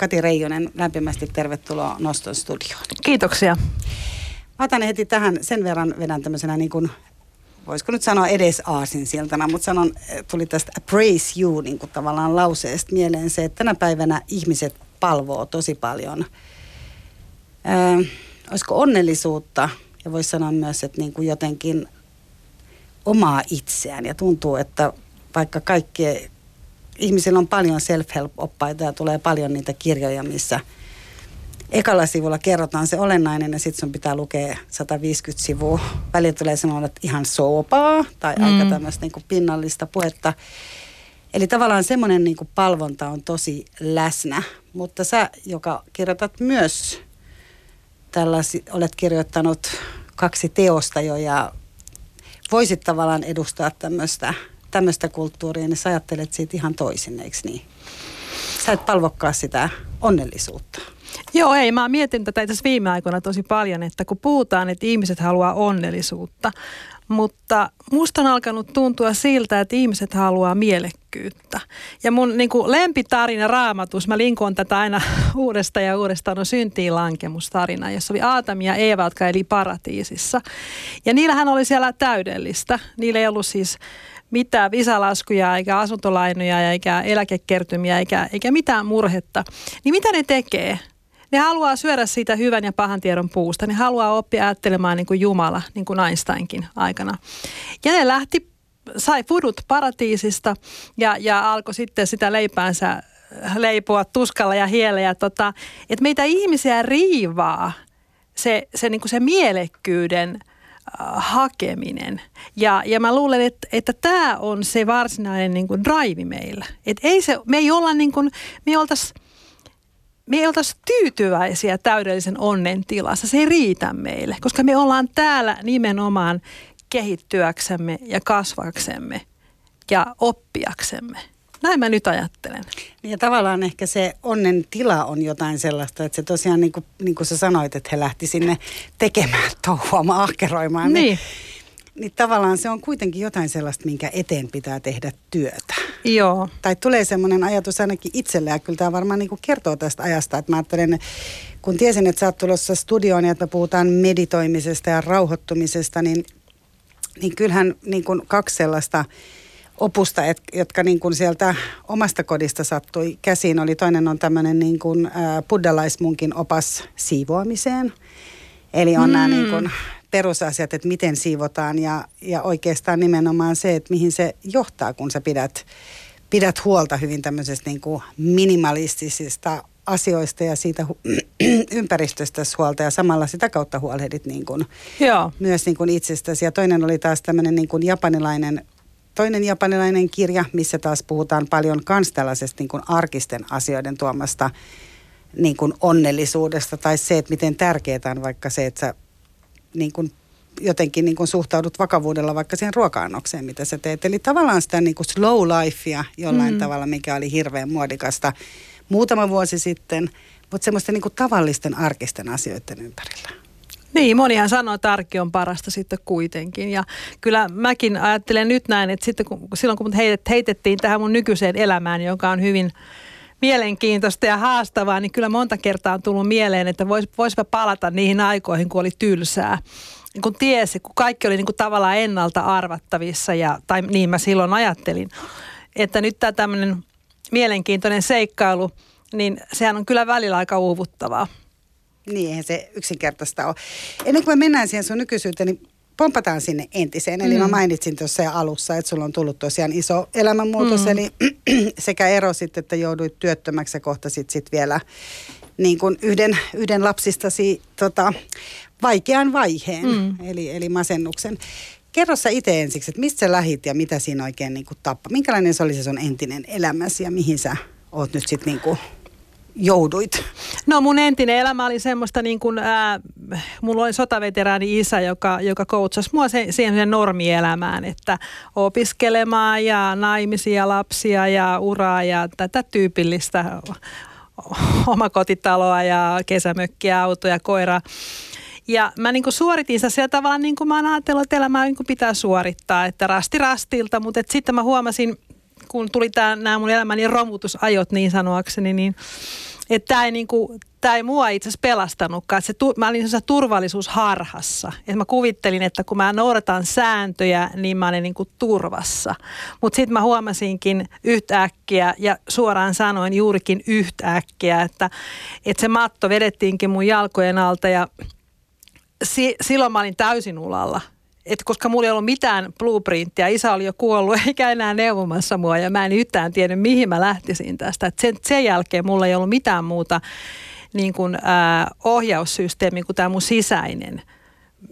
Kati Reijonen, lämpimästi tervetuloa Noston studioon. Kiitoksia. Mä otan heti tähän sen verran vedän tämmöisenä niin kuin, voisiko nyt sanoa edes aasinsiltana, mutta sanon, tuli tästä praise you niin kuin tavallaan lauseesta mieleen se, että tänä päivänä ihmiset palvoo tosi paljon. Öö, olisiko onnellisuutta ja voisi sanoa myös, että niin kuin jotenkin omaa itseään ja tuntuu, että vaikka kaikki ihmisillä on paljon self-help-oppaita ja tulee paljon niitä kirjoja, missä ekalla sivulla kerrotaan se olennainen ja sitten sun pitää lukea 150 sivua. Välillä tulee sanoa, että ihan soopaa tai mm. aika tämmöistä niin pinnallista puhetta. Eli tavallaan semmoinen niin palvonta on tosi läsnä, mutta sä, joka kirjoitat myös tällaisi, olet kirjoittanut kaksi teosta jo ja voisit tavallaan edustaa tämmöistä tämmöistä kulttuuria, niin sä ajattelet siitä ihan toisin, eikö niin? Sä et palvokkaa sitä onnellisuutta. Joo, ei. Mä mietin tätä itse viime aikoina tosi paljon, että kun puhutaan, että ihmiset haluaa onnellisuutta, mutta musta on alkanut tuntua siltä, että ihmiset haluaa mielekkyyttä. Ja mun niin kuin lempitarina raamatus, mä linkoon tätä aina uudestaan ja uudestaan, on syntiin lankemustarina, jossa oli Aatami ja Eeva, jotka eli paratiisissa. Ja niillähän oli siellä täydellistä. Niillä ei ollut siis mitään visalaskuja eikä asuntolainoja eikä eläkekertymiä eikä, eikä mitään murhetta. Niin mitä ne tekee? Ne haluaa syödä siitä hyvän ja pahan tiedon puusta. Ne haluaa oppia ajattelemaan niin kuin Jumala, niin kuin Einsteinkin aikana. Ja ne lähti, sai fudut paratiisista ja, ja alkoi sitten sitä leipäänsä leipoa tuskalla ja hiellä. Ja tota, että meitä ihmisiä riivaa se, se, niin kuin se mielekkyyden – hakeminen. Ja, ja mä luulen, että, että tämä on se varsinainen niin kuin drive meillä. Et ei se, me ei olla niin kuin, me oltaisi me ei oltaisi tyytyväisiä täydellisen onnen tilassa. Se ei riitä meille, koska me ollaan täällä nimenomaan kehittyäksemme ja kasvaksemme ja oppiaksemme. Näin mä nyt ajattelen. Ja tavallaan ehkä se onnen tila on jotain sellaista, että se tosiaan niin kuin, niin kuin sä sanoit, että he lähti sinne tekemään, touhuamaan, ahkeroimaan. Niin. niin niin tavallaan se on kuitenkin jotain sellaista, minkä eteen pitää tehdä työtä. Joo. Tai tulee semmoinen ajatus ainakin itselle, ja kyllä tämä varmaan niin kuin kertoo tästä ajasta, että mä ajattelen, kun tiesin, että sä oot tulossa studioon ja että me puhutaan meditoimisesta ja rauhoittumisesta, niin, niin kyllähän niin kuin kaksi sellaista opusta, et, jotka niin kuin sieltä omasta kodista sattui käsiin. Oli toinen on tämmöinen niin kuin, buddhalaismunkin opas siivoamiseen. Eli on mm. nämä niin kuin perusasiat, että miten siivotaan ja, ja oikeastaan nimenomaan se, että mihin se johtaa, kun sä pidät, pidät huolta hyvin tämmöisestä niin kuin minimalistisista asioista ja siitä hu- ympäristöstä huolta ja samalla sitä kautta huolehdit niin kuin Joo. myös niin kuin itsestäsi. Ja toinen oli taas tämmöinen niin kuin japanilainen toinen japanilainen kirja, missä taas puhutaan paljon kans tällaisesta niin kuin arkisten asioiden tuomasta niin kuin onnellisuudesta tai se, että miten tärkeää on vaikka se, että sä niin kuin jotenkin niin kuin suhtaudut vakavuudella vaikka siihen ruoka-annokseen, mitä sä teet. Eli tavallaan sitä niin kuin slow lifea jollain mm. tavalla, mikä oli hirveän muodikasta muutama vuosi sitten, mutta semmoisten niin kuin tavallisten arkisten asioiden ympärillä. Niin, monihan sanoo, että arki on parasta sitten kuitenkin. Ja kyllä mäkin ajattelen nyt näin, että sitten kun, silloin kun heitet, heitettiin tähän mun nykyiseen elämään, joka on hyvin mielenkiintoista ja haastavaa, niin kyllä monta kertaa on tullut mieleen, että vois, voisipa palata niihin aikoihin, kun oli tylsää. Niin kun tiesi, kun kaikki oli niin kuin tavallaan ennalta arvattavissa, ja, tai niin mä silloin ajattelin, että nyt tämä tämmöinen mielenkiintoinen seikkailu, niin sehän on kyllä välillä aika uuvuttavaa. Niin, eihän se yksinkertaista ole. Ennen kuin me mennään siihen sun nykyisyyteen, niin pompataan sinne entiseen. Eli mm. mä mainitsin tuossa jo alussa, että sulla on tullut tosiaan iso elämänmuutos, mm. eli sekä ero sitten, että jouduit työttömäksi ja kohtasit sitten vielä niin kuin yhden, yhden lapsistasi tota, vaikean vaiheen, mm. eli, eli masennuksen. Kerro sä itse ensiksi, että mistä sä lähit ja mitä siinä oikein niin kuin tappa? Minkälainen se oli se sun entinen elämäsi ja mihin sä oot nyt sitten niin kuin jouduit? No mun entinen elämä oli semmoista niin kuin, ää, mulla oli sotaveteraani isä, joka, joka koutsasi mua se, siihen normielämään, että opiskelemaan ja naimisia, lapsia ja uraa ja tätä tyypillistä omakotitaloa ja kesämökkiä, autoja, koira. Ja mä niin suoritin sitä sillä niin kuin mä oon ajatellut, että elämää niin pitää suorittaa, että rasti rastilta, mutta sitten mä huomasin, kun tuli nämä mun elämäni romutusajot niin sanoakseni, niin Että tämä ei, niinku, ei mua itse asiassa pelastanutkaan. se, mä olin turvallisuusharhassa. Et mä kuvittelin, että kun mä noudatan sääntöjä, niin mä olen niinku turvassa. Mutta sitten mä huomasinkin yhtäkkiä ja suoraan sanoin juurikin yhtäkkiä, että, että se matto vedettiinkin mun jalkojen alta ja si, silloin mä olin täysin ulalla että koska mulla ei ollut mitään blueprinttia, isä oli jo kuollut eikä enää neuvomassa mua ja mä en yhtään tiennyt mihin mä lähtisin tästä. Et sen, sen jälkeen mulla ei ollut mitään muuta niin kuin, ää, ohjaussysteemi kuin tämä mun sisäinen –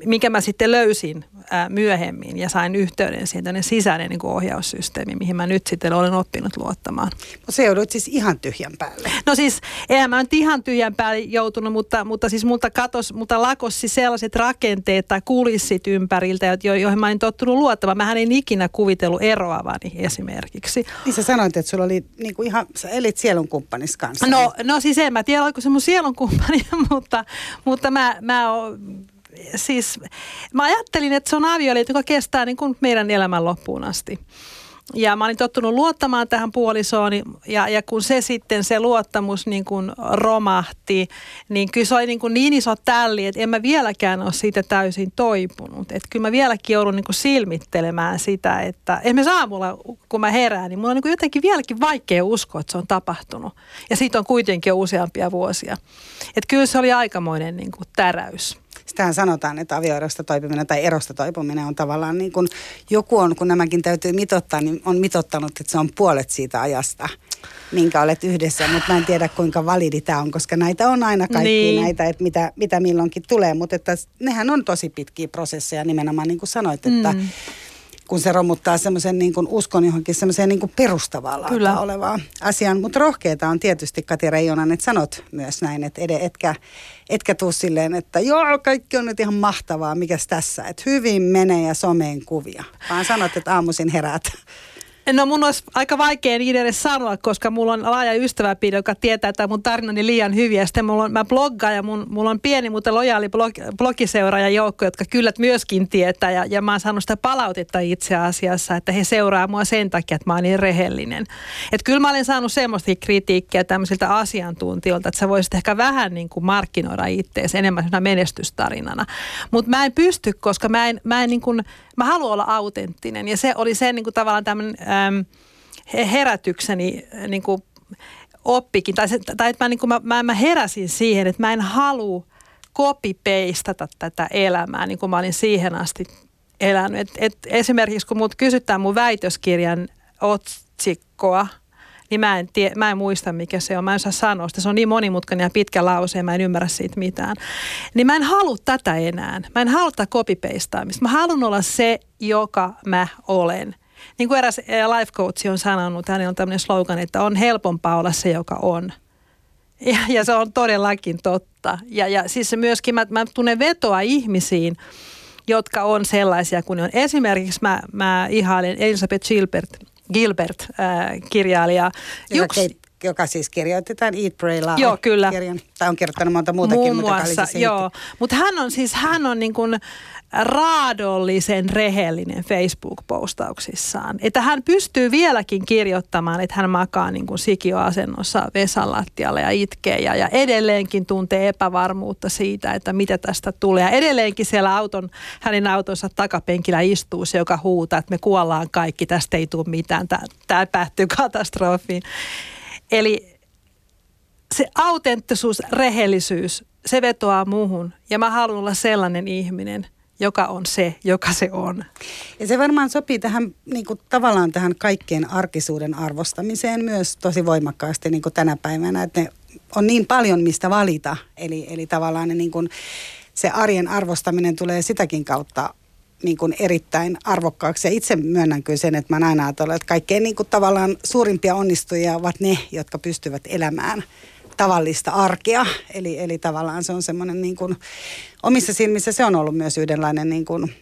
minkä mä sitten löysin ää, myöhemmin ja sain yhteyden siihen sisäinen niin kuin ohjaussysteemi, mihin mä nyt sitten olen oppinut luottamaan. No se joudut siis ihan tyhjän päälle. No siis, eihän mä nyt ihan tyhjän päälle joutunut, mutta, mutta siis multa katos, multa lakossi sellaiset rakenteet tai kulissit ympäriltä, jo, joihin mä en tottunut luottamaan. Mähän en ikinä kuvitellut eroavani esimerkiksi. Niin sä sanoit, että sulla oli niin kuin ihan, sä elit sielunkumppanis kanssa. No, no siis en mä tiedä, oliko se mun sielunkumppani, mutta, mutta mä, mä oon siis mä ajattelin, että se on avioliitto, joka kestää niin kuin meidän elämän loppuun asti. Ja mä olin tottunut luottamaan tähän puolisoon ja, ja kun se sitten, se luottamus niin kuin romahti, niin kyllä se oli niin, kuin niin iso tälli, että en mä vieläkään ole siitä täysin toipunut. Että kyllä mä vieläkin joudun niin kuin silmittelemään sitä, että esimerkiksi aamulla kun mä herään, niin mulla on niin kuin jotenkin vieläkin vaikea uskoa, että se on tapahtunut. Ja siitä on kuitenkin jo useampia vuosia. Että kyllä se oli aikamoinen niin kuin täräys sitähän sanotaan, että avioerosta toipuminen tai erosta toipuminen on tavallaan niin kuin joku on, kun nämäkin täytyy mitottaa, niin on mitottanut, että se on puolet siitä ajasta minkä olet yhdessä, mutta mä en tiedä kuinka validi tämä on, koska näitä on aina kaikki niin. näitä, että mitä, mitä milloinkin tulee, mutta että nehän on tosi pitkiä prosesseja nimenomaan niin kuin sanoit, että mm kun se romuttaa semmoisen niin uskon johonkin semmoiseen niin perustavaa Kyllä. olevaan asiaan. Mutta rohkeita on tietysti, Kati Reijonen, että sanot myös näin, että ed- etkä, etkä tuu silleen, että joo, kaikki on nyt ihan mahtavaa, mikäs tässä, että hyvin menee ja someen kuvia. Vaan sanot, että aamuisin heräät No mun olisi aika vaikea niin edes sanoa, koska mulla on laaja ystäväpiiri, joka tietää, että mun tarinani liian hyviä. Sitten mulla on, mä bloggaan ja mun, mulla on pieni, mutta lojaali blog, blogiseuraaja joukko, jotka kyllä myöskin tietää. Ja, ja mä oon saanut sitä palautetta itse asiassa, että he seuraa mua sen takia, että mä oon niin rehellinen. Että kyllä mä olen saanut semmoista kritiikkiä tämmöisiltä asiantuntijoilta, että sä voisit ehkä vähän niin kuin markkinoida itseäsi enemmän menestystarinana. Mutta mä en pysty, koska mä en, mä en niin kuin, mä haluan olla autenttinen. Ja se oli se niin kuin tavallaan tämmöinen äm, herätykseni niin kuin oppikin. Tai, se, tai että mä, niin kuin mä, mä, mä heräsin siihen, että mä en halua copy-pastata tätä elämää, niin kuin mä olin siihen asti elänyt. Et, et esimerkiksi kun mut kysytään mun väitöskirjan otsikkoa, niin mä en, tie, mä en muista mikä se on. Mä en saa sanoa sitä. Se on niin monimutkainen ja pitkä lause ja mä en ymmärrä siitä mitään. Niin mä en halua tätä enää. Mä en halua tätä copy-pastaamista. Mä haluan olla se, joka mä olen. Niin kuin eräs life coach on sanonut, hänellä on tämmöinen slogan, että on helpompaa olla se, joka on. Ja, ja se on todellakin totta. Ja, ja siis myöskin mä, mä tunnen vetoa ihmisiin, jotka on sellaisia kuin on. Esimerkiksi mä, mä ihailen Elisabeth Gilbert, Gilbert äh, kirjailija. Joka, joka siis kirjoitetaan Eat, Pray, Love Joo, kyllä. kirjan. Tai on kirjoittanut monta muutakin. Muun muassa, mutta joo. Mutta hän on siis, hän on niin kuin raadollisen rehellinen Facebook-postauksissaan. Että hän pystyy vieläkin kirjoittamaan, että hän makaa niin kuin sikioasennossa Vesan lattialla ja itkee ja, ja edelleenkin tuntee epävarmuutta siitä, että mitä tästä tulee. Ja edelleenkin siellä auton, hänen autonsa takapenkillä istuu se, joka huutaa, että me kuollaan kaikki, tästä ei tule mitään, tämä päättyy katastrofiin. Eli se autenttisuus, rehellisyys, se vetoaa muuhun ja mä haluan olla sellainen ihminen – joka on se, joka se on. Ja se varmaan sopii tähän niin kuin, tavallaan tähän kaikkien arkisuuden arvostamiseen myös tosi voimakkaasti niin kuin tänä päivänä, että ne on niin paljon mistä valita. Eli, eli tavallaan ne, niin kuin, se arjen arvostaminen tulee sitäkin kautta niin kuin erittäin arvokkaaksi. Ja itse myönnän kyllä sen, että mä aina ajattelen, että kaikkein niin kuin tavallaan suurimpia onnistujia ovat ne, jotka pystyvät elämään – tavallista arkea. Eli, eli tavallaan se on semmoinen niin kuin, omissa silmissä se on ollut myös yhdenlainen niin kuin,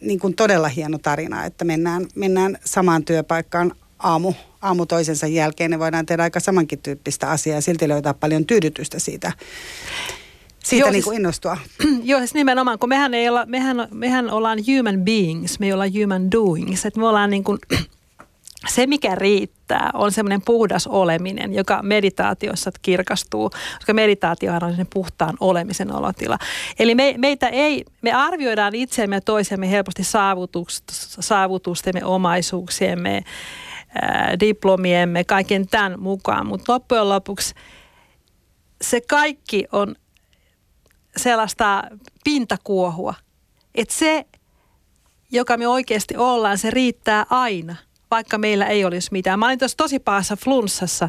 niin kuin todella hieno tarina, että mennään, mennään samaan työpaikkaan aamu, aamu toisensa jälkeen. Ne voidaan tehdä aika samankin tyyppistä asiaa ja silti löytää paljon tyydytystä siitä siitä Joo, niin kuin innostua. Joo, siis nimenomaan, kun mehän, ei olla, mehän, mehän ollaan human beings, me ei olla human doings. Että me ollaan niin kuin se, mikä riittää, on semmoinen puhdas oleminen, joka meditaatiossa kirkastuu, koska meditaatiohan on sen puhtaan olemisen olotila. Eli me, meitä ei, me arvioidaan itseämme ja toisemme helposti saavutustemme, omaisuuksiemme, ää, diplomiemme, kaiken tämän mukaan, mutta loppujen lopuksi se kaikki on sellaista pintakuohua, että se, joka me oikeasti ollaan, se riittää aina – vaikka meillä ei olisi mitään. Mä olin tuossa tosi pahassa flunssassa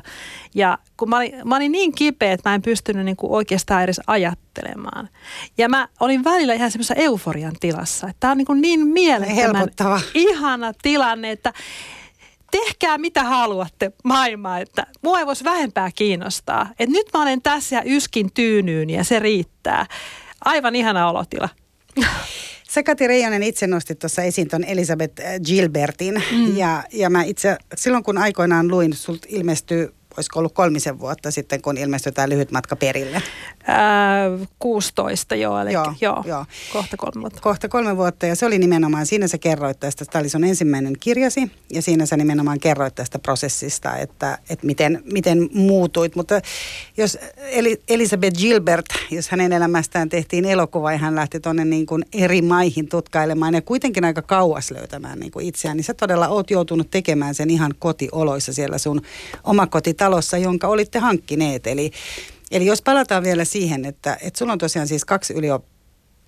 ja kun mä olin, mä olin niin kipeä, että mä en pystynyt niin kuin oikeastaan edes ajattelemaan. Ja mä olin välillä ihan semmoisessa euforian tilassa. Että tämä on niin, kuin niin mielettömän ihana tilanne, että tehkää mitä haluatte maailmaa, että mua ei voisi vähempää kiinnostaa. Että nyt mä olen tässä ja yskin tyynyyn ja se riittää. Aivan ihana olotila. Sä Kati Reijonen itse nostit tuossa esiin tuon Elisabeth Gilbertin. Mm. Ja, ja mä itse, silloin kun aikoinaan luin, sulta ilmestyy olisiko ollut kolmisen vuotta sitten, kun ilmestyi tämä lyhyt matka perille? Ää, 16, joo, eli joo, joo, joo, kohta kolme vuotta. Kohta kolme vuotta, ja se oli nimenomaan, siinä sä kerroit tästä, tämä oli sun ensimmäinen kirjasi, ja siinä sä nimenomaan kerroit tästä prosessista, että, että miten, miten muutuit. Mutta jos Elisabeth Gilbert, jos hänen elämästään tehtiin elokuva, ja hän lähti tuonne niin kuin eri maihin tutkailemaan, ja kuitenkin aika kauas löytämään niin kuin itseään, niin sä todella oot joutunut tekemään sen ihan kotioloissa siellä sun omakotitalossa talossa, jonka olitte hankkineet. Eli, eli jos palataan vielä siihen, että, että sulla on tosiaan siis kaksi yliopistoa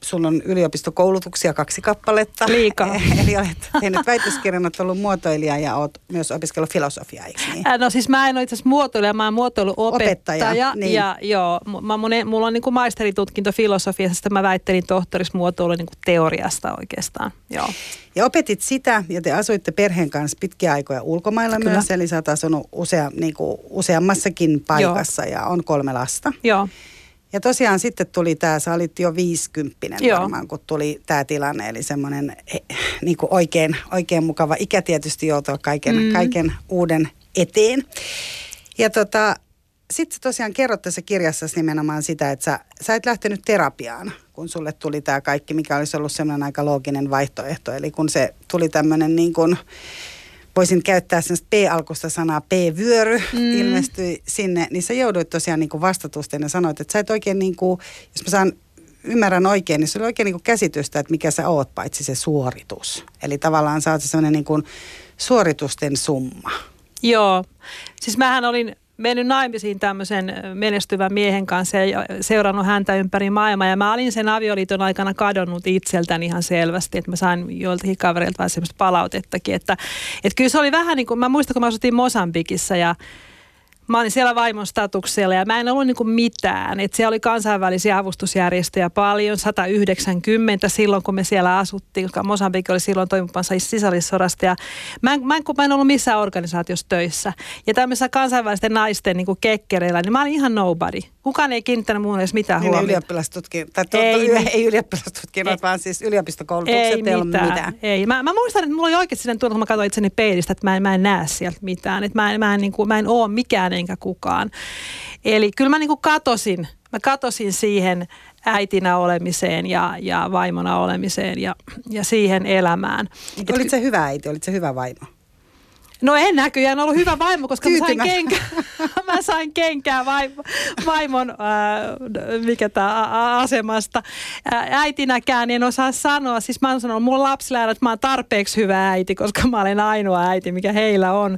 sulla on yliopistokoulutuksia kaksi kappaletta. Liikaa. Eli olet tehnyt väitöskirjan, olet ollut muotoilija ja olet myös opiskellut filosofiaa, eikö niin? No siis mä en ole itse asiassa muotoilija, mä oon muotoiluopettaja. Opettaja, niin. Ja joo, mä, mun, mulla on niin kuin maisteritutkinto filosofiasta, mä väittelin tohtorismuotoilun niin kuin teoriasta oikeastaan. Joo. Ja opetit sitä, ja te asuitte perheen kanssa pitkiä aikoja ulkomailla Kyllä. myös, eli sä oot asunut usea, niin kuin useammassakin paikassa joo. ja on kolme lasta. Joo. Ja tosiaan sitten tuli tämä, sä olit jo viisikymppinen Joo. varmaan, kun tuli tämä tilanne, eli semmoinen eh, niin oikein, oikein mukava ikä tietysti joutua kaiken, mm. kaiken uuden eteen. Ja tota, sitten sä tosiaan kerrot tässä kirjassa nimenomaan sitä, että sä, sä et lähtenyt terapiaan, kun sulle tuli tämä kaikki, mikä olisi ollut semmoinen aika looginen vaihtoehto. Eli kun se tuli tämmöinen niin kuin, voisin käyttää sellaista P-alkusta sanaa P-vyöry, mm. ilmestyi sinne, niin sä jouduit tosiaan niin kuin vastatusten ja sanoit, että sä et oikein niin kuin, jos mä saan ymmärrän oikein, niin se oli oikein niin kuin käsitystä, että mikä sä oot, paitsi se suoritus. Eli tavallaan sä oot se sellainen niin kuin suoritusten summa. Joo. Siis mähän olin mennyt naimisiin tämmöisen menestyvän miehen kanssa ja seurannut häntä ympäri maailmaa. Ja mä olin sen avioliiton aikana kadonnut itseltäni ihan selvästi, että mä sain joiltakin kavereilta vähän semmoista palautettakin. Että, että kyllä se oli vähän niin kuin, mä muistan kun mä asuttiin Mosambikissa ja Mä olin siellä vaimon statuksella ja mä en ollut niinku mitään. Et siellä oli kansainvälisiä avustusjärjestöjä paljon, 190 silloin kun me siellä asuttiin, koska Mosambik oli silloin toimipansa sisällissodasta. Ja mä, en, mä, en, mä en ollut missään organisaatiossa töissä. Ja tämmöisessä kansainvälisten naisten niinku kekkereillä, niin mä olin ihan nobody. Kukaan ei kiinnittänyt muun edes mitään niin huomiota. Ylioppilastutkin, tai ei, tuo, ei ylioppilastutkinnot, ei, vaan siis yliopistokoulutukset ei, ei ollut mitään. Ei, mä, mä muistan, että mulla oli oikeasti sellainen tunne, kun mä katsoin itseni peilistä, että mä en, mä en näe sieltä mitään. Että mä en, mä en, niin kuin, mä en ole mikään enkä kukaan. Eli kyllä mä niin kuin katosin, mä katosin siihen äitinä olemiseen ja, ja vaimona olemiseen ja, ja siihen elämään. Olit se hyvä äiti, olit se hyvä vaimo? No en näköjään ollut hyvä vaimo, koska mä sain, kenkä, mä sain kenkää vaimo, vaimon, ää, mikä tämä asemasta. Ää, äitinäkään en osaa sanoa. Siis mä oon sanonut mun lapsille, että mä oon tarpeeksi hyvä äiti, koska mä olen ainoa äiti, mikä heillä on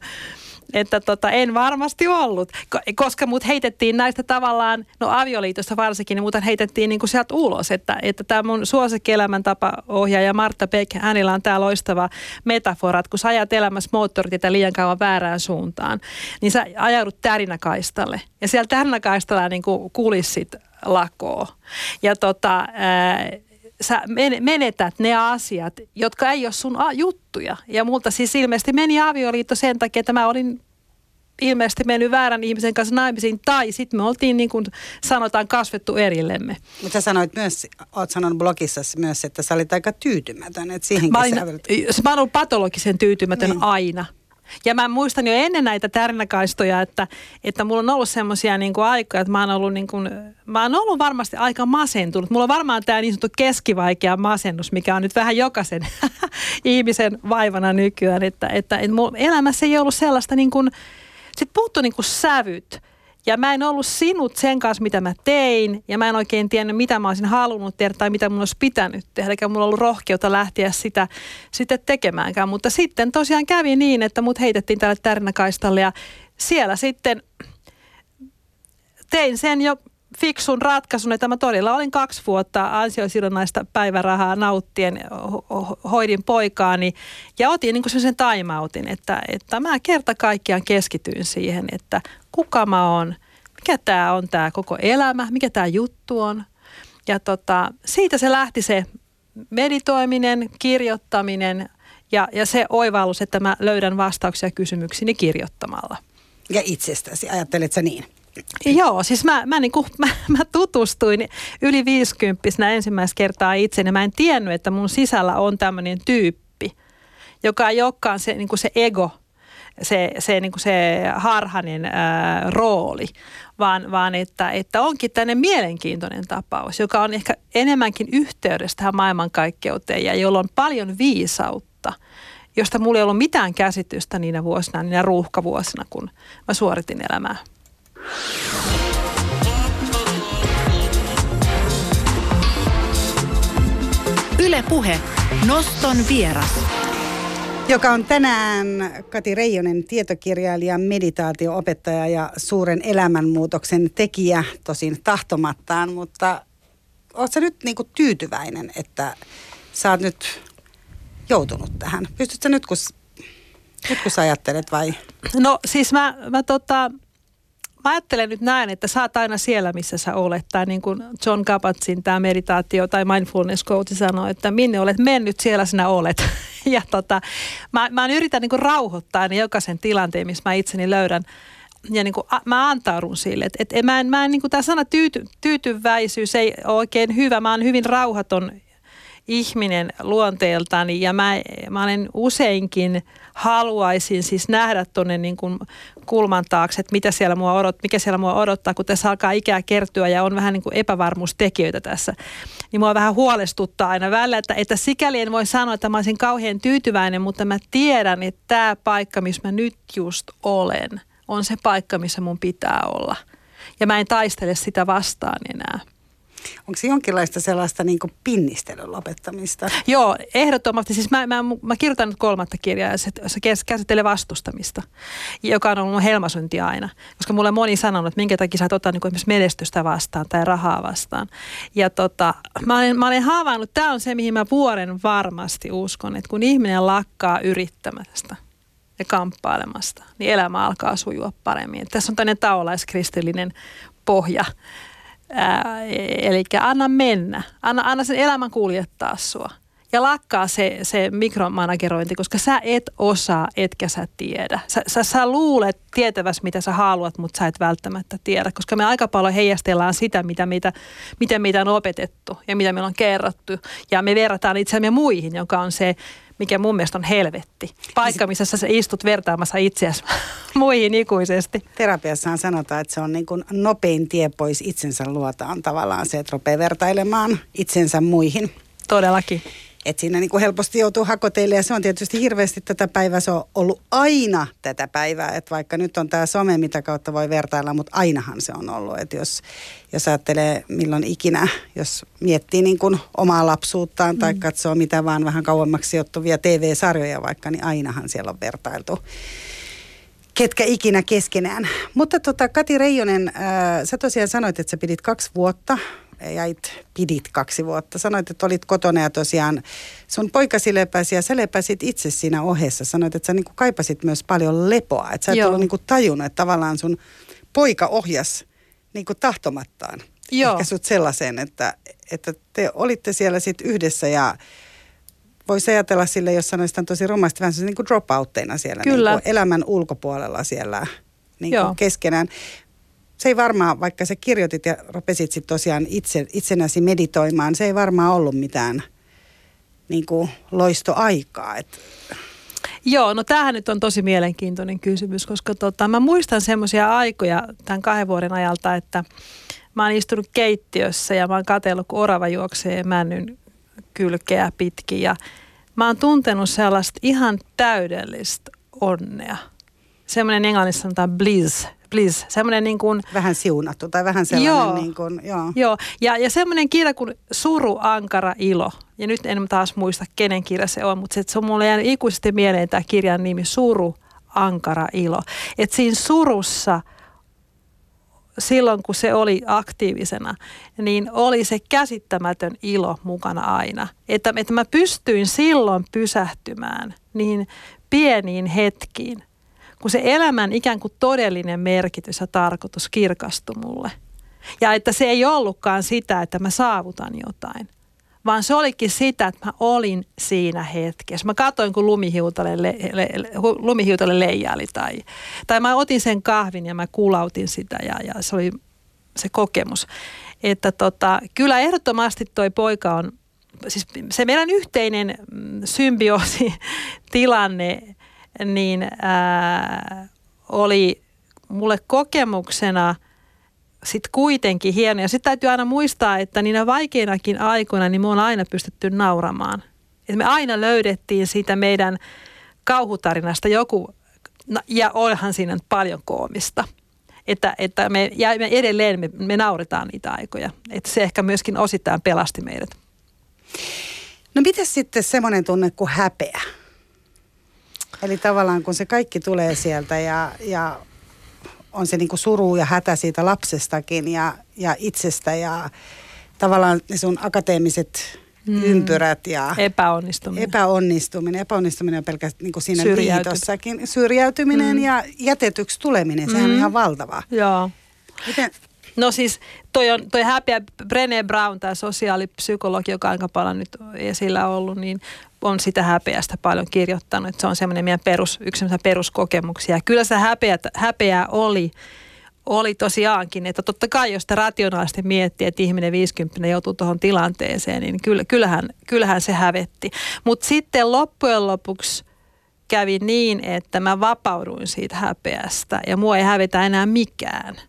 että tota, en varmasti ollut, koska mut heitettiin näistä tavallaan, no avioliitosta varsinkin, niin muuten heitettiin niin kuin sieltä ulos, että, että tämä mun suosikkielämäntapa ohjaaja Martta Beck, hänellä on tämä loistava metafora, että kun sä ajat elämässä moottoritietä liian kauan väärään suuntaan, niin sä ajaudut tärinäkaistalle ja siellä tärinäkaistalla niin kuin kulissit lakoo. Ja tota, ää, sä menetät ne asiat, jotka ei ole sun juttuja. Ja multa siis ilmeisesti meni avioliitto sen takia, että mä olin ilmeisesti mennyt väärän ihmisen kanssa naimisiin, tai sitten me oltiin niin kuin sanotaan kasvettu erillemme. Mutta sä sanoit myös, oot sanonut blogissa myös, että sä olit aika tyytymätön, että siihenkin mä olin, sä... mä olen ollut patologisen tyytymätön niin. aina. Ja mä muistan jo ennen näitä tärnäkaistoja, että, että mulla on ollut semmoisia niin aikoja, että mä oon, ollut niin kuin, mä oon ollut varmasti aika masentunut. Mulla on varmaan tämä niin sanottu keskivaikea masennus, mikä on nyt vähän jokaisen ihmisen vaivana nykyään. Että, että, että mun elämässä ei ollut sellaista niin kuin, sit puuttu niin kuin sävyt. Ja mä en ollut sinut sen kanssa, mitä mä tein, ja mä en oikein tiennyt, mitä mä olisin halunnut tehdä tai mitä mun olisi pitänyt tehdä, eikä mulla ollut rohkeutta lähteä sitä sitten tekemäänkään. Mutta sitten tosiaan kävi niin, että mut heitettiin tälle tärnäkaistalle ja siellä sitten tein sen jo fiksun ratkaisun, että mä todella olin kaksi vuotta ansiosidonnaista päivärahaa nauttien hoidin poikaani ja otin niin sen taimautin, että, että mä kerta kaikkiaan keskityin siihen, että kuka mä oon, mikä tämä on tämä koko elämä, mikä tämä juttu on. Ja tota, siitä se lähti se meditoiminen, kirjoittaminen ja, ja se oivallus, että mä löydän vastauksia kysymyksiini kirjoittamalla. Ja itsestäsi, ajattelet sä niin? Joo, siis mä, mä, niin kuin, mä, mä tutustuin yli 50 ensimmäistä kertaa itse, ja mä en tiennyt, että mun sisällä on tämmöinen tyyppi, joka ei olekaan se, niin kuin se ego, se, se, niin kuin se harhainen ää, rooli, vaan, vaan että, että onkin tämmöinen mielenkiintoinen tapaus, joka on ehkä enemmänkin yhteydessä tähän maailmankaikkeuteen ja jolla on paljon viisautta, josta mulla ei ollut mitään käsitystä niinä vuosina, niinä ruuhkavuosina, kun mä suoritin elämää. Yle Puhe. Noston vieras. Joka on tänään Kati Reijonen, tietokirjailija, meditaatioopettaja ja suuren elämänmuutoksen tekijä, tosin tahtomattaan, mutta oletko nyt niinku tyytyväinen, että sä oot nyt joutunut tähän? Pystytkö nyt, kun, nyt kun sä ajattelet vai? No siis mä, mä tota, mä ajattelen nyt näin, että sä oot aina siellä, missä sä olet. Tai niin kuin John Kabat-Zinn tämä meditaatio tai mindfulness coach sanoo, että minne olet mennyt, siellä sinä olet. ja tota, mä, mä yritän niin kuin rauhoittaa aina jokaisen tilanteen, missä mä itseni löydän ja niin kuin, a, mä antaudun sille. Et, et, mä en, mä en, niin kuin tämä sana tyyty, tyytyväisyys ei ole oikein hyvä. Mä oon hyvin rauhaton ihminen luonteeltani ja mä, mä olen useinkin haluaisin siis nähdä tuonne niin kuin kulman taakse, että mitä siellä mua odot, mikä siellä mua odottaa, kun tässä alkaa ikää kertyä ja on vähän niin kuin epävarmuustekijöitä tässä. Niin mua vähän huolestuttaa aina välillä, että, että sikäli en voi sanoa, että mä olisin kauhean tyytyväinen, mutta mä tiedän, että tämä paikka, missä mä nyt just olen, on se paikka, missä mun pitää olla. Ja mä en taistele sitä vastaan enää. Onko se jonkinlaista sellaista niin pinnistelyn lopettamista? Joo, ehdottomasti. Siis mä, mä, mä kirjoitan nyt kolmatta kirjaa se käsittelee vastustamista, joka on ollut mun helmasunti aina. Koska mulle moni sanonut, että minkä takia sä et ota niin menestystä vastaan tai rahaa vastaan. Ja tota, mä olen, mä olen havainnut, tämä on se, mihin mä vuoren varmasti uskon, että kun ihminen lakkaa yrittämästä – ja kamppailemasta, niin elämä alkaa sujua paremmin. Tässä on tämmöinen taolaiskristillinen pohja Eli anna mennä, anna, anna sen elämän kuljettaa sua. Ja lakkaa se, se mikromanagerointi, koska sä et osaa, etkä sä tiedä. Sä, sä, sä luulet tietäväs, mitä sä haluat, mutta sä et välttämättä tiedä. Koska me aika paljon heijastellaan sitä, mitä, mitä, mitä meitä on opetettu ja mitä meillä on kerrottu. Ja me verrataan itseämme muihin, joka on se mikä mun mielestä on helvetti. Paikka, missä sä istut vertaamassa itseäsi muihin ikuisesti. Terapiassaan sanotaan, että se on niin kuin nopein tie pois itsensä luota on tavallaan se, että rupeaa vertailemaan itsensä muihin. Todellakin että siinä niin kuin helposti joutuu hakoteille ja se on tietysti hirveästi tätä päivää, se on ollut aina tätä päivää, että vaikka nyt on tämä some, mitä kautta voi vertailla, mutta ainahan se on ollut, että jos, jos ajattelee milloin ikinä, jos miettii niin kuin omaa lapsuuttaan tai mm. katsoo mitä vaan vähän kauemmaksi sijoittuvia TV-sarjoja vaikka, niin ainahan siellä on vertailtu ketkä ikinä keskenään. Mutta tota, Kati Reijonen, äh, sä tosiaan sanoit, että sä pidit kaksi vuotta jäit, pidit kaksi vuotta. Sanoit, että olit kotona ja tosiaan sun poikasi lepäsi ja sä lepäsit itse siinä ohessa. Sanoit, että sä niin kuin kaipasit myös paljon lepoa. Että sä et Joo. ollut niin kuin tajunnut, että tavallaan sun poika ohjas niin kuin tahtomattaan. Joo. Ehkä sut sellaiseen, että, että te olitte siellä sitten yhdessä ja voisi ajatella sille, jos sanoisi tosi romasti, vähän niin kuin dropoutteina siellä Kyllä. Niin kuin elämän ulkopuolella siellä niin kuin keskenään se ei varmaan, vaikka sä kirjoitit ja rupesit sitten tosiaan itse, itsenäsi meditoimaan, se ei varmaan ollut mitään niin kuin loistoaikaa. Et. Joo, no tämähän nyt on tosi mielenkiintoinen kysymys, koska tota, mä muistan semmoisia aikoja tämän kahden vuoden ajalta, että mä oon istunut keittiössä ja mä oon katsellut, kun orava juoksee männyn kylkeä pitkin ja mä oon tuntenut sellaista ihan täydellistä onnea. Semmoinen englannissa sanotaan bliss, bliss, semmoinen niin kuin... Vähän siunattu tai vähän sellainen joo, niin kuin, joo. Joo, ja, ja semmoinen kirja kuin Suru, Ankara, Ilo. Ja nyt en taas muista, kenen kirja se on, mutta se, se on mulle jäänyt ikuisesti mieleen tämä kirjan nimi Suru, Ankara, Ilo. Että siinä surussa silloin, kun se oli aktiivisena, niin oli se käsittämätön ilo mukana aina. Että, että mä pystyin silloin pysähtymään niin pieniin hetkiin, kun se elämän ikään kuin todellinen merkitys ja tarkoitus kirkastui mulle. Ja että se ei ollutkaan sitä, että mä saavutan jotain, vaan se olikin sitä, että mä olin siinä hetkessä. Mä katsoin, kun lumihiutale, le, le, lumihiutale leijaili tai, tai mä otin sen kahvin ja mä kulautin sitä ja, ja se oli se kokemus. Että tota, kyllä ehdottomasti toi poika on, siis se meidän yhteinen mm, symbioosi tilanne niin ää, oli mulle kokemuksena sitten kuitenkin hieno. Ja sitten täytyy aina muistaa, että niinä vaikeinakin aikoina niin me on aina pystytty nauramaan. Et me aina löydettiin siitä meidän kauhutarinasta joku, no, ja onhan siinä paljon koomista. Että, että me, ja me edelleen me, me nauretaan niitä aikoja. Että se ehkä myöskin osittain pelasti meidät. No miten sitten semmoinen tunne kuin häpeä? Eli tavallaan kun se kaikki tulee sieltä ja, ja on se niin kuin suru ja hätä siitä lapsestakin ja, ja itsestä ja tavallaan ne sun akateemiset mm. ympyrät ja epäonnistuminen. Epäonnistuminen. Epäonnistuminen on pelkästään niin kuin siinä Syrjäyty. liitossakin. Syrjäytyminen mm. ja jätetyksi tuleminen, sehän mm. on ihan valtava. Joo. Miten, No siis toi, on, toi häpeä, Brené Brown, tämä sosiaalipsykologi, joka on aika paljon nyt esillä ollut, niin on sitä häpeästä paljon kirjoittanut. Että se on semmoinen meidän perus, yksi peruskokemuksia. Ja kyllä se häpeä, häpeä oli, oli tosiaankin, että totta kai jos sitä rationaalisesti miettii, että ihminen 50 joutuu tuohon tilanteeseen, niin kyllähän, kyllähän se hävetti. Mutta sitten loppujen lopuksi kävi niin, että mä vapauduin siitä häpeästä ja mua ei hävetä enää mikään –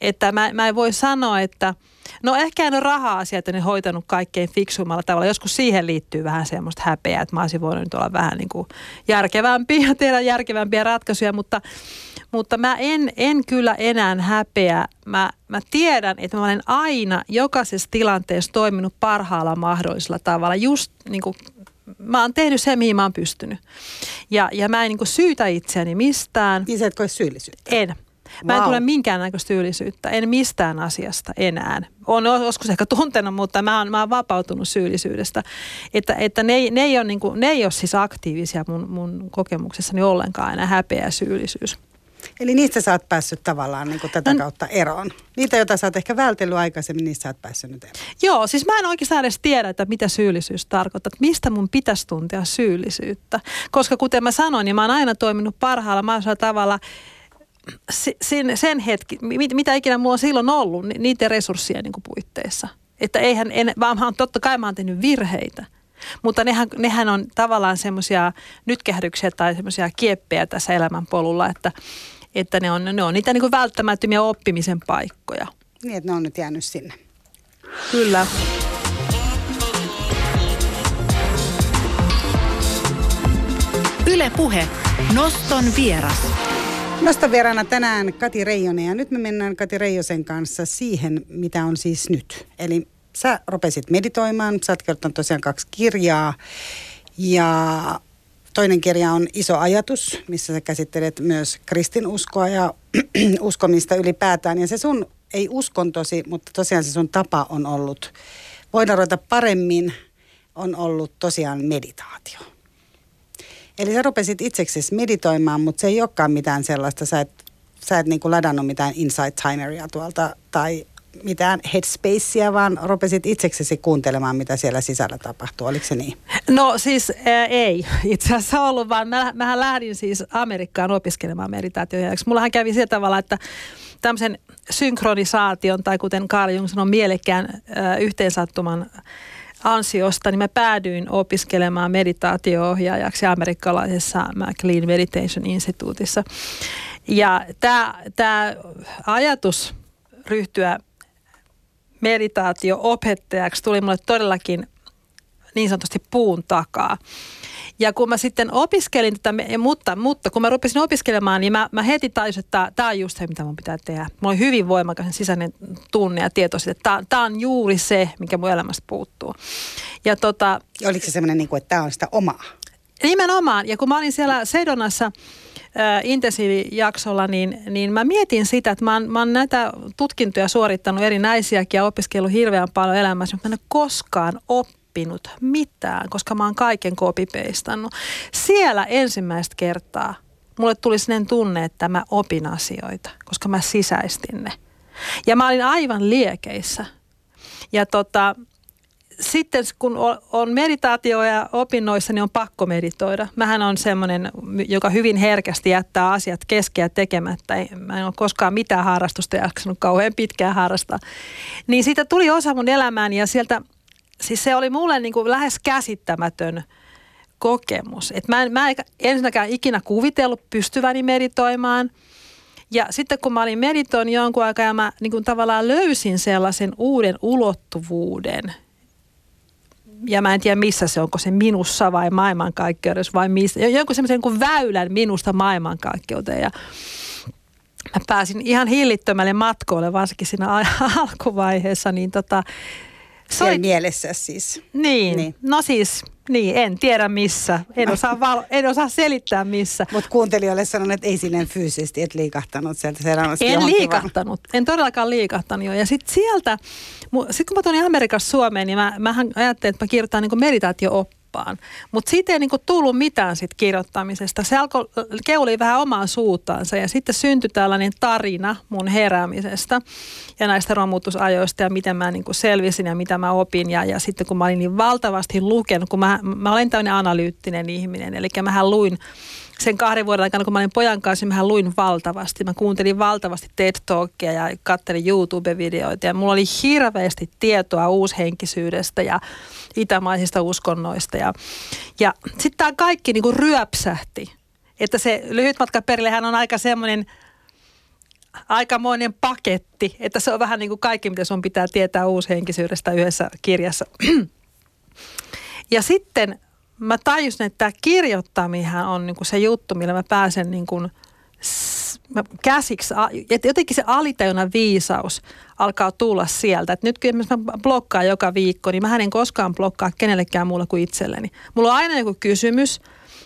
että mä, mä en voi sanoa, että no ehkä en ole raha-asiat ne hoitanut kaikkein fiksuimmalla tavalla. Joskus siihen liittyy vähän semmoista häpeää, että mä olisin voinut nyt olla vähän niin kuin järkevämpiä ja tehdä järkevämpiä ratkaisuja, mutta, mutta mä en, en kyllä enää häpeä. Mä, mä tiedän, että mä olen aina jokaisessa tilanteessa toiminut parhaalla mahdollisella tavalla, just niin kuin mä oon tehnyt sen, mihin mä oon pystynyt. Ja, ja mä en niin syytä itseäni mistään. Niin sä et koe syyllisyyttä? En. Mä en wow. tule minkäännäköistä syyllisyyttä, en mistään asiasta enää. Olen joskus ehkä tuntenut, mutta mä oon, mä oon vapautunut syyllisyydestä. Että, että ne, ne, ei ole niin kuin, ne ei ole siis aktiivisia mun, mun kokemuksessani ollenkaan enää häpeä ja syyllisyys. Eli niistä sä oot päässyt tavallaan niin tätä no, kautta eroon. Niitä, joita sä oot ehkä vältellyt aikaisemmin, niistä sä oot päässyt nyt eroon. Joo, siis mä en oikeastaan edes tiedä, että mitä syyllisyys tarkoittaa. Että mistä mun pitäisi tuntea syyllisyyttä. Koska kuten mä sanoin, niin mä oon aina toiminut parhaalla mahdollisella tavalla – sen, sen hetki, mitä ikinä mulla on silloin ollut, niiden resurssien niin puitteissa. Että eihän, en, vaan totta kai mä oon tehnyt virheitä. Mutta nehän, nehän on tavallaan semmoisia nytkähdyksiä tai semmoisia kieppejä tässä elämänpolulla, että, että ne on, ne on niitä niin välttämättömiä oppimisen paikkoja. Niin, että ne on nyt jäänyt sinne. Kyllä. Yle Puhe. Noston vieras. Nostan vieraana tänään Kati Reijonen ja nyt me mennään Kati Reijosen kanssa siihen, mitä on siis nyt. Eli sä rupesit meditoimaan, sä oot kertonut tosiaan kaksi kirjaa ja toinen kirja on Iso ajatus, missä sä käsittelet myös kristinuskoa ja uskomista ylipäätään. Ja se sun, ei uskontosi, mutta tosiaan se sun tapa on ollut, voidaan ruveta paremmin, on ollut tosiaan meditaatio. Eli sä rupesit itseksesi meditoimaan, mutta se ei olekaan mitään sellaista, sä et, sä et niinku ladannut mitään insight timeria tuolta tai mitään headspacea, vaan rupesit itseksesi kuuntelemaan, mitä siellä sisällä tapahtuu. Oliko se niin? No siis ää, ei itse asiassa ollut, vaan mä, mähän lähdin siis Amerikkaan opiskelemaan meditaatioja. Mullahan kävi sillä tavalla, että tämmöisen synkronisaation tai kuten Carl Jung sanoi, mielekkään ää, yhteensattuman ansiosta, niin mä päädyin opiskelemaan meditaatio-ohjaajaksi amerikkalaisessa McLean Meditation Instituutissa. Ja tämä ajatus ryhtyä meditaatio-opettajaksi tuli mulle todellakin niin sanotusti puun takaa. Ja kun mä sitten opiskelin tätä, mutta, mutta kun mä rupesin opiskelemaan, niin mä, mä heti tajusin, että tämä on just se, mitä mun pitää tehdä. Mulla oli hyvin voimakas sisäinen tunne ja tieto siitä, että tämä on juuri se, mikä mun elämästä puuttuu. Ja tota, Oliko se semmoinen, niin kuin, että tämä on sitä omaa? Nimenomaan. Ja kun mä olin siellä Sedonassa äh, intensiivijaksolla, niin, niin mä mietin sitä, että mä oon, mä oon näitä tutkintoja suorittanut erinäisiäkin ja opiskellut hirveän paljon elämässä, mutta mä en ole koskaan oppinut oppinut mitään, koska mä oon kaiken kopipeistannut. Siellä ensimmäistä kertaa mulle tuli sellainen tunne, että mä opin asioita, koska mä sisäistin ne. Ja mä olin aivan liekeissä. Ja tota, sitten kun on meditaatio ja opinnoissa, niin on pakko meditoida. Mähän on semmoinen, joka hyvin herkästi jättää asiat keskeä tekemättä. Mä en ole koskaan mitään harrastusta jaksanut kauhean pitkään harrastaa. Niin siitä tuli osa mun elämääni ja sieltä siis se oli mulle niin kuin lähes käsittämätön kokemus. Et mä, en, mä en ensinnäkään ikinä kuvitellut pystyväni meditoimaan. Ja sitten kun mä olin meditoinut jonkun aikaa ja mä niin kuin tavallaan löysin sellaisen uuden ulottuvuuden, ja mä en tiedä missä se, onko se minussa vai maailmankaikkeudessa vai missä, jonkun semmoisen kuin väylän minusta maailmankaikkeuteen. Ja mä pääsin ihan hillittömälle matkoille, varsinkin siinä alkuvaiheessa, niin tota, Soit... mielessä siis. Niin. niin, no siis niin, en tiedä missä. En osaa, val- en osaa selittää missä. Mutta kuuntelijoille sanon, että ei silleen fyysisesti, et liikahtanut sieltä En liikahtanut, en todellakaan liikahtanut jo. Ja sitten sieltä, sitten kun mä tulin Amerikassa Suomeen, niin mä, mähän ajattelin, että mä kirjoitan niin meditaatio vapaan. Mutta siitä ei niinku tullut mitään sit kirjoittamisesta. Se alkoi keuli vähän omaa suuttaansa ja sitten syntyi tällainen tarina mun heräämisestä ja näistä romutusajoista ja miten mä niinku selvisin ja mitä mä opin. Ja, ja sitten kun mä olin niin valtavasti lukenut, kun mä, mä olen tämmöinen analyyttinen ihminen, eli mähän luin sen kahden vuoden aikana, kun mä olin pojan kanssa, niin mä luin valtavasti. Mä kuuntelin valtavasti TED Talkia ja katselin YouTube-videoita ja mulla oli hirveästi tietoa uushenkisyydestä ja itämaisista uskonnoista. Ja, ja sitten tämä kaikki niin kuin ryöpsähti. Että se lyhyt matka perillehän on aika semmoinen aikamoinen paketti, että se on vähän niin kuin kaikki, mitä sun pitää tietää uushenkisyydestä yhdessä kirjassa. Ja sitten mä tajusin, että tämä kirjoittaminen on niin kuin se juttu, millä mä pääsen niin kuin mä käsiksi, että jotenkin se alitajunnan viisaus alkaa tulla sieltä. Että nyt kun mä blokkaan joka viikko, niin mä en koskaan blokkaa kenellekään muulla kuin itselleni. Mulla on aina joku kysymys,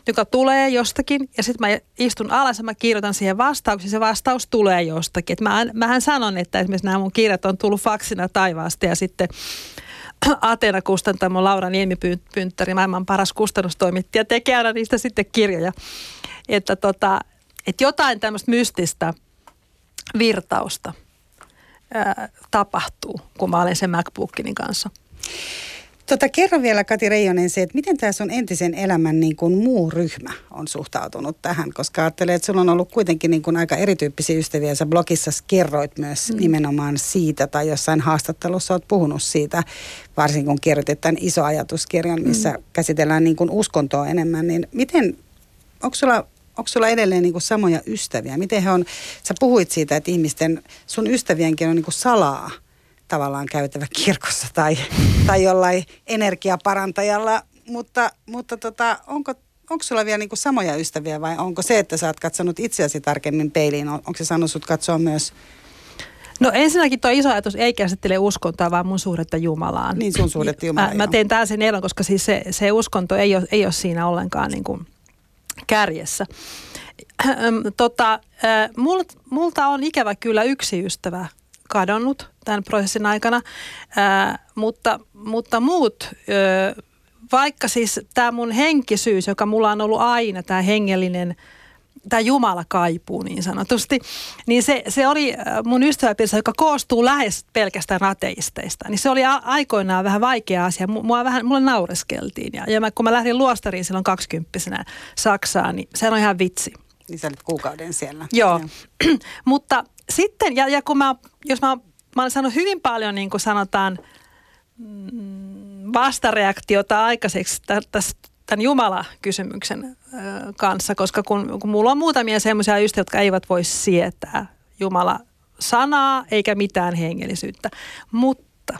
joka tulee jostakin ja sitten mä istun alas ja mä kirjoitan siihen vastauksen. Se vastaus tulee jostakin. Et mä, mähän sanon, että esimerkiksi nämä mun kirjat on tullut faksina taivaasta ja sitten Atena kustantamo Laura Niemipynttäri, maailman paras kustannustoimittaja, tekee aina niistä sitten kirjoja. Että tota, että jotain tämmöistä mystistä virtausta ää, tapahtuu, kun mä olen sen MacBookini kanssa. Tota, kerro vielä Kati Reijonen se, että miten tämä sun entisen elämän niin kuin muu ryhmä on suhtautunut tähän, koska ajattelee, että sulla on ollut kuitenkin niin kuin aika erityyppisiä ystäviä. Sä blogissa kerroit myös mm. nimenomaan siitä tai jossain haastattelussa oot puhunut siitä, varsinkin kun kirjoitit tämän iso ajatuskirjan, missä mm. käsitellään niin kuin uskontoa enemmän, niin miten, onko sulla onko sulla edelleen niin kuin samoja ystäviä? Miten he on, sä puhuit siitä, että ihmisten, sun ystävienkin on niin kuin salaa tavallaan käytävä kirkossa tai, tai jollain energiaparantajalla, mutta, mutta tota, onko, onko sulla vielä niin kuin samoja ystäviä vai onko se, että sä oot katsonut itseäsi tarkemmin peiliin, on, onko se saanut sut katsoa myös No ensinnäkin tuo iso ajatus ei käsittele uskontoa, vaan mun suhdetta Jumalaan. Niin sun suhdetta Jumalaan. Mä, mä teen sen eron, koska siis se, se uskonto ei ole, ei ole siinä ollenkaan niin kuin kärjessä. Tota, multa, multa on ikävä kyllä yksi ystävä kadonnut tämän prosessin aikana, mutta, mutta muut, vaikka siis tämä mun henkisyys, joka mulla on ollut aina, tämä hengellinen – tämä Jumala kaipuu niin sanotusti, niin se, se oli mun ystäväpiirissä, joka koostuu lähes pelkästään ateisteista. Niin se oli a- aikoinaan vähän vaikea asia. Mua vähän, mulle naureskeltiin. Ja, ja mä, kun mä lähdin luostariin silloin kaksikymppisenä Saksaan, niin se on ihan vitsi. Niin sä olit kuukauden siellä. Joo, mutta sitten, ja, ja kun mä, jos mä, mä olen saanut hyvin paljon, niin kuin sanotaan, mm, vastareaktiota aikaiseksi tämän Jumala-kysymyksen kanssa, koska kun, kun mulla on muutamia semmoisia ystäviä, jotka eivät voi sietää Jumala sanaa eikä mitään hengellisyyttä, mutta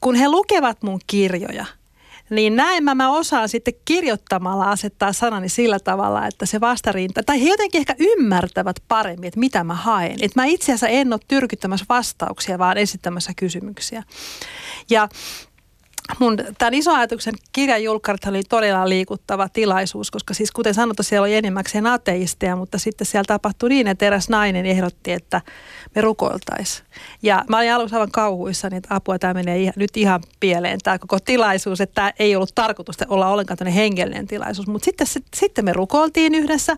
kun he lukevat mun kirjoja – niin näin mä, mä osaan sitten kirjoittamalla asettaa sanani sillä tavalla, että se vastarinta, tai he jotenkin ehkä ymmärtävät paremmin, että mitä mä haen. Että mä itse asiassa en ole tyrkyttämässä vastauksia, vaan esittämässä kysymyksiä. Ja mun tämän iso ajatuksen kirjan julkkarit oli todella liikuttava tilaisuus, koska siis kuten sanottu, siellä oli enimmäkseen ateisteja, mutta sitten siellä tapahtui niin, että eräs nainen ehdotti, että me rukoiltaisiin. Ja mä olin aluksi aivan kauhuissani, että apua, tämä menee ihan, nyt ihan pieleen tämä koko tilaisuus, että tämä ei ollut tarkoitus olla ollenkaan tämmöinen hengellinen tilaisuus. Mutta sitten, sitten me rukoiltiin yhdessä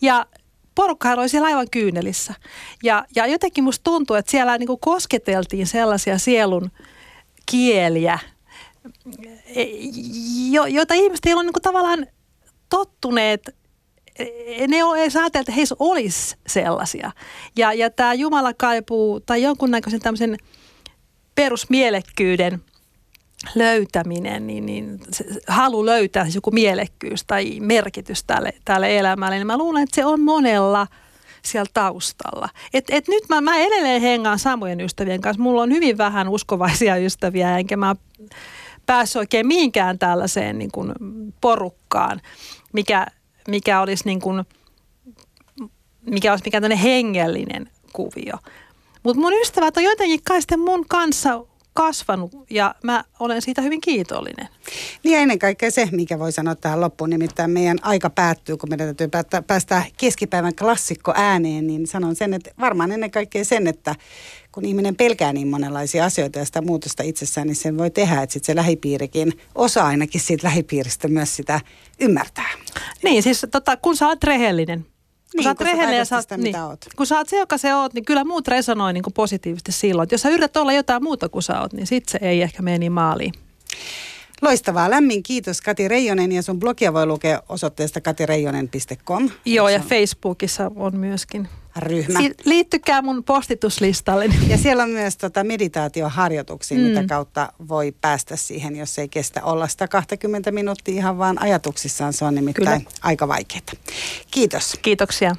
ja porukka oli siellä aivan kyynelissä. Ja, ja jotenkin musta tuntuu, että siellä niin kosketeltiin sellaisia sielun kieliä, Jo, joita ihmiset ei ole niin kuin tavallaan tottuneet e, ne on edes ajatella, että heissä olisi sellaisia. Ja, ja tämä Jumala kaipuu, tai jonkunnäköisen tämmöisen perusmielekkyyden löytäminen, niin, niin se, halu löytää siis joku mielekkyys tai merkitys tälle, tälle elämälle, niin mä luulen, että se on monella siellä taustalla. Et, et nyt mä, mä edelleen hengaan samojen ystävien kanssa. Mulla on hyvin vähän uskovaisia ystäviä, enkä mä päässyt oikein mihinkään tällaiseen niin kuin porukkaan, mikä, mikä olisi niin kuin, mikä olisi mikään hengellinen kuvio. Mutta mun ystävät on jotenkin kai sitten mun kanssa kasvanut ja mä olen siitä hyvin kiitollinen. Niin ja ennen kaikkea se, mikä voi sanoa tähän loppuun, nimittäin meidän aika päättyy, kun meidän täytyy päästä, päästä keskipäivän klassikko ääneen, niin sanon sen, että varmaan ennen kaikkea sen, että kun ihminen pelkää niin monenlaisia asioita ja sitä muutosta itsessään, niin sen voi tehdä, että sit se lähipiirikin, osa ainakin siitä lähipiiristä myös sitä ymmärtää. Niin, siis tota, kun sä oot rehellinen, kun niin, sä oot rehellinen ja sä sitä, niin, oot. kun sä oot se, joka se oot, niin kyllä muut resonoi niin kuin positiivisesti silloin. Et jos sä yrität olla jotain muuta kuin sä oot, niin sit se ei ehkä mene niin maaliin. Loistavaa. Lämmin kiitos Kati Reijonen ja sun blogia voi lukea osoitteesta katireijonen.com. Joo ja Facebookissa on myöskin ryhmä. Si- liittykää mun postituslistalle. Ja siellä on myös tota meditaatioharjoituksia, mm. mitä kautta voi päästä siihen, jos ei kestä olla sitä 20 minuuttia ihan vaan ajatuksissaan. Se on nimittäin Kyllä. aika vaikeaa. Kiitos. Kiitoksia.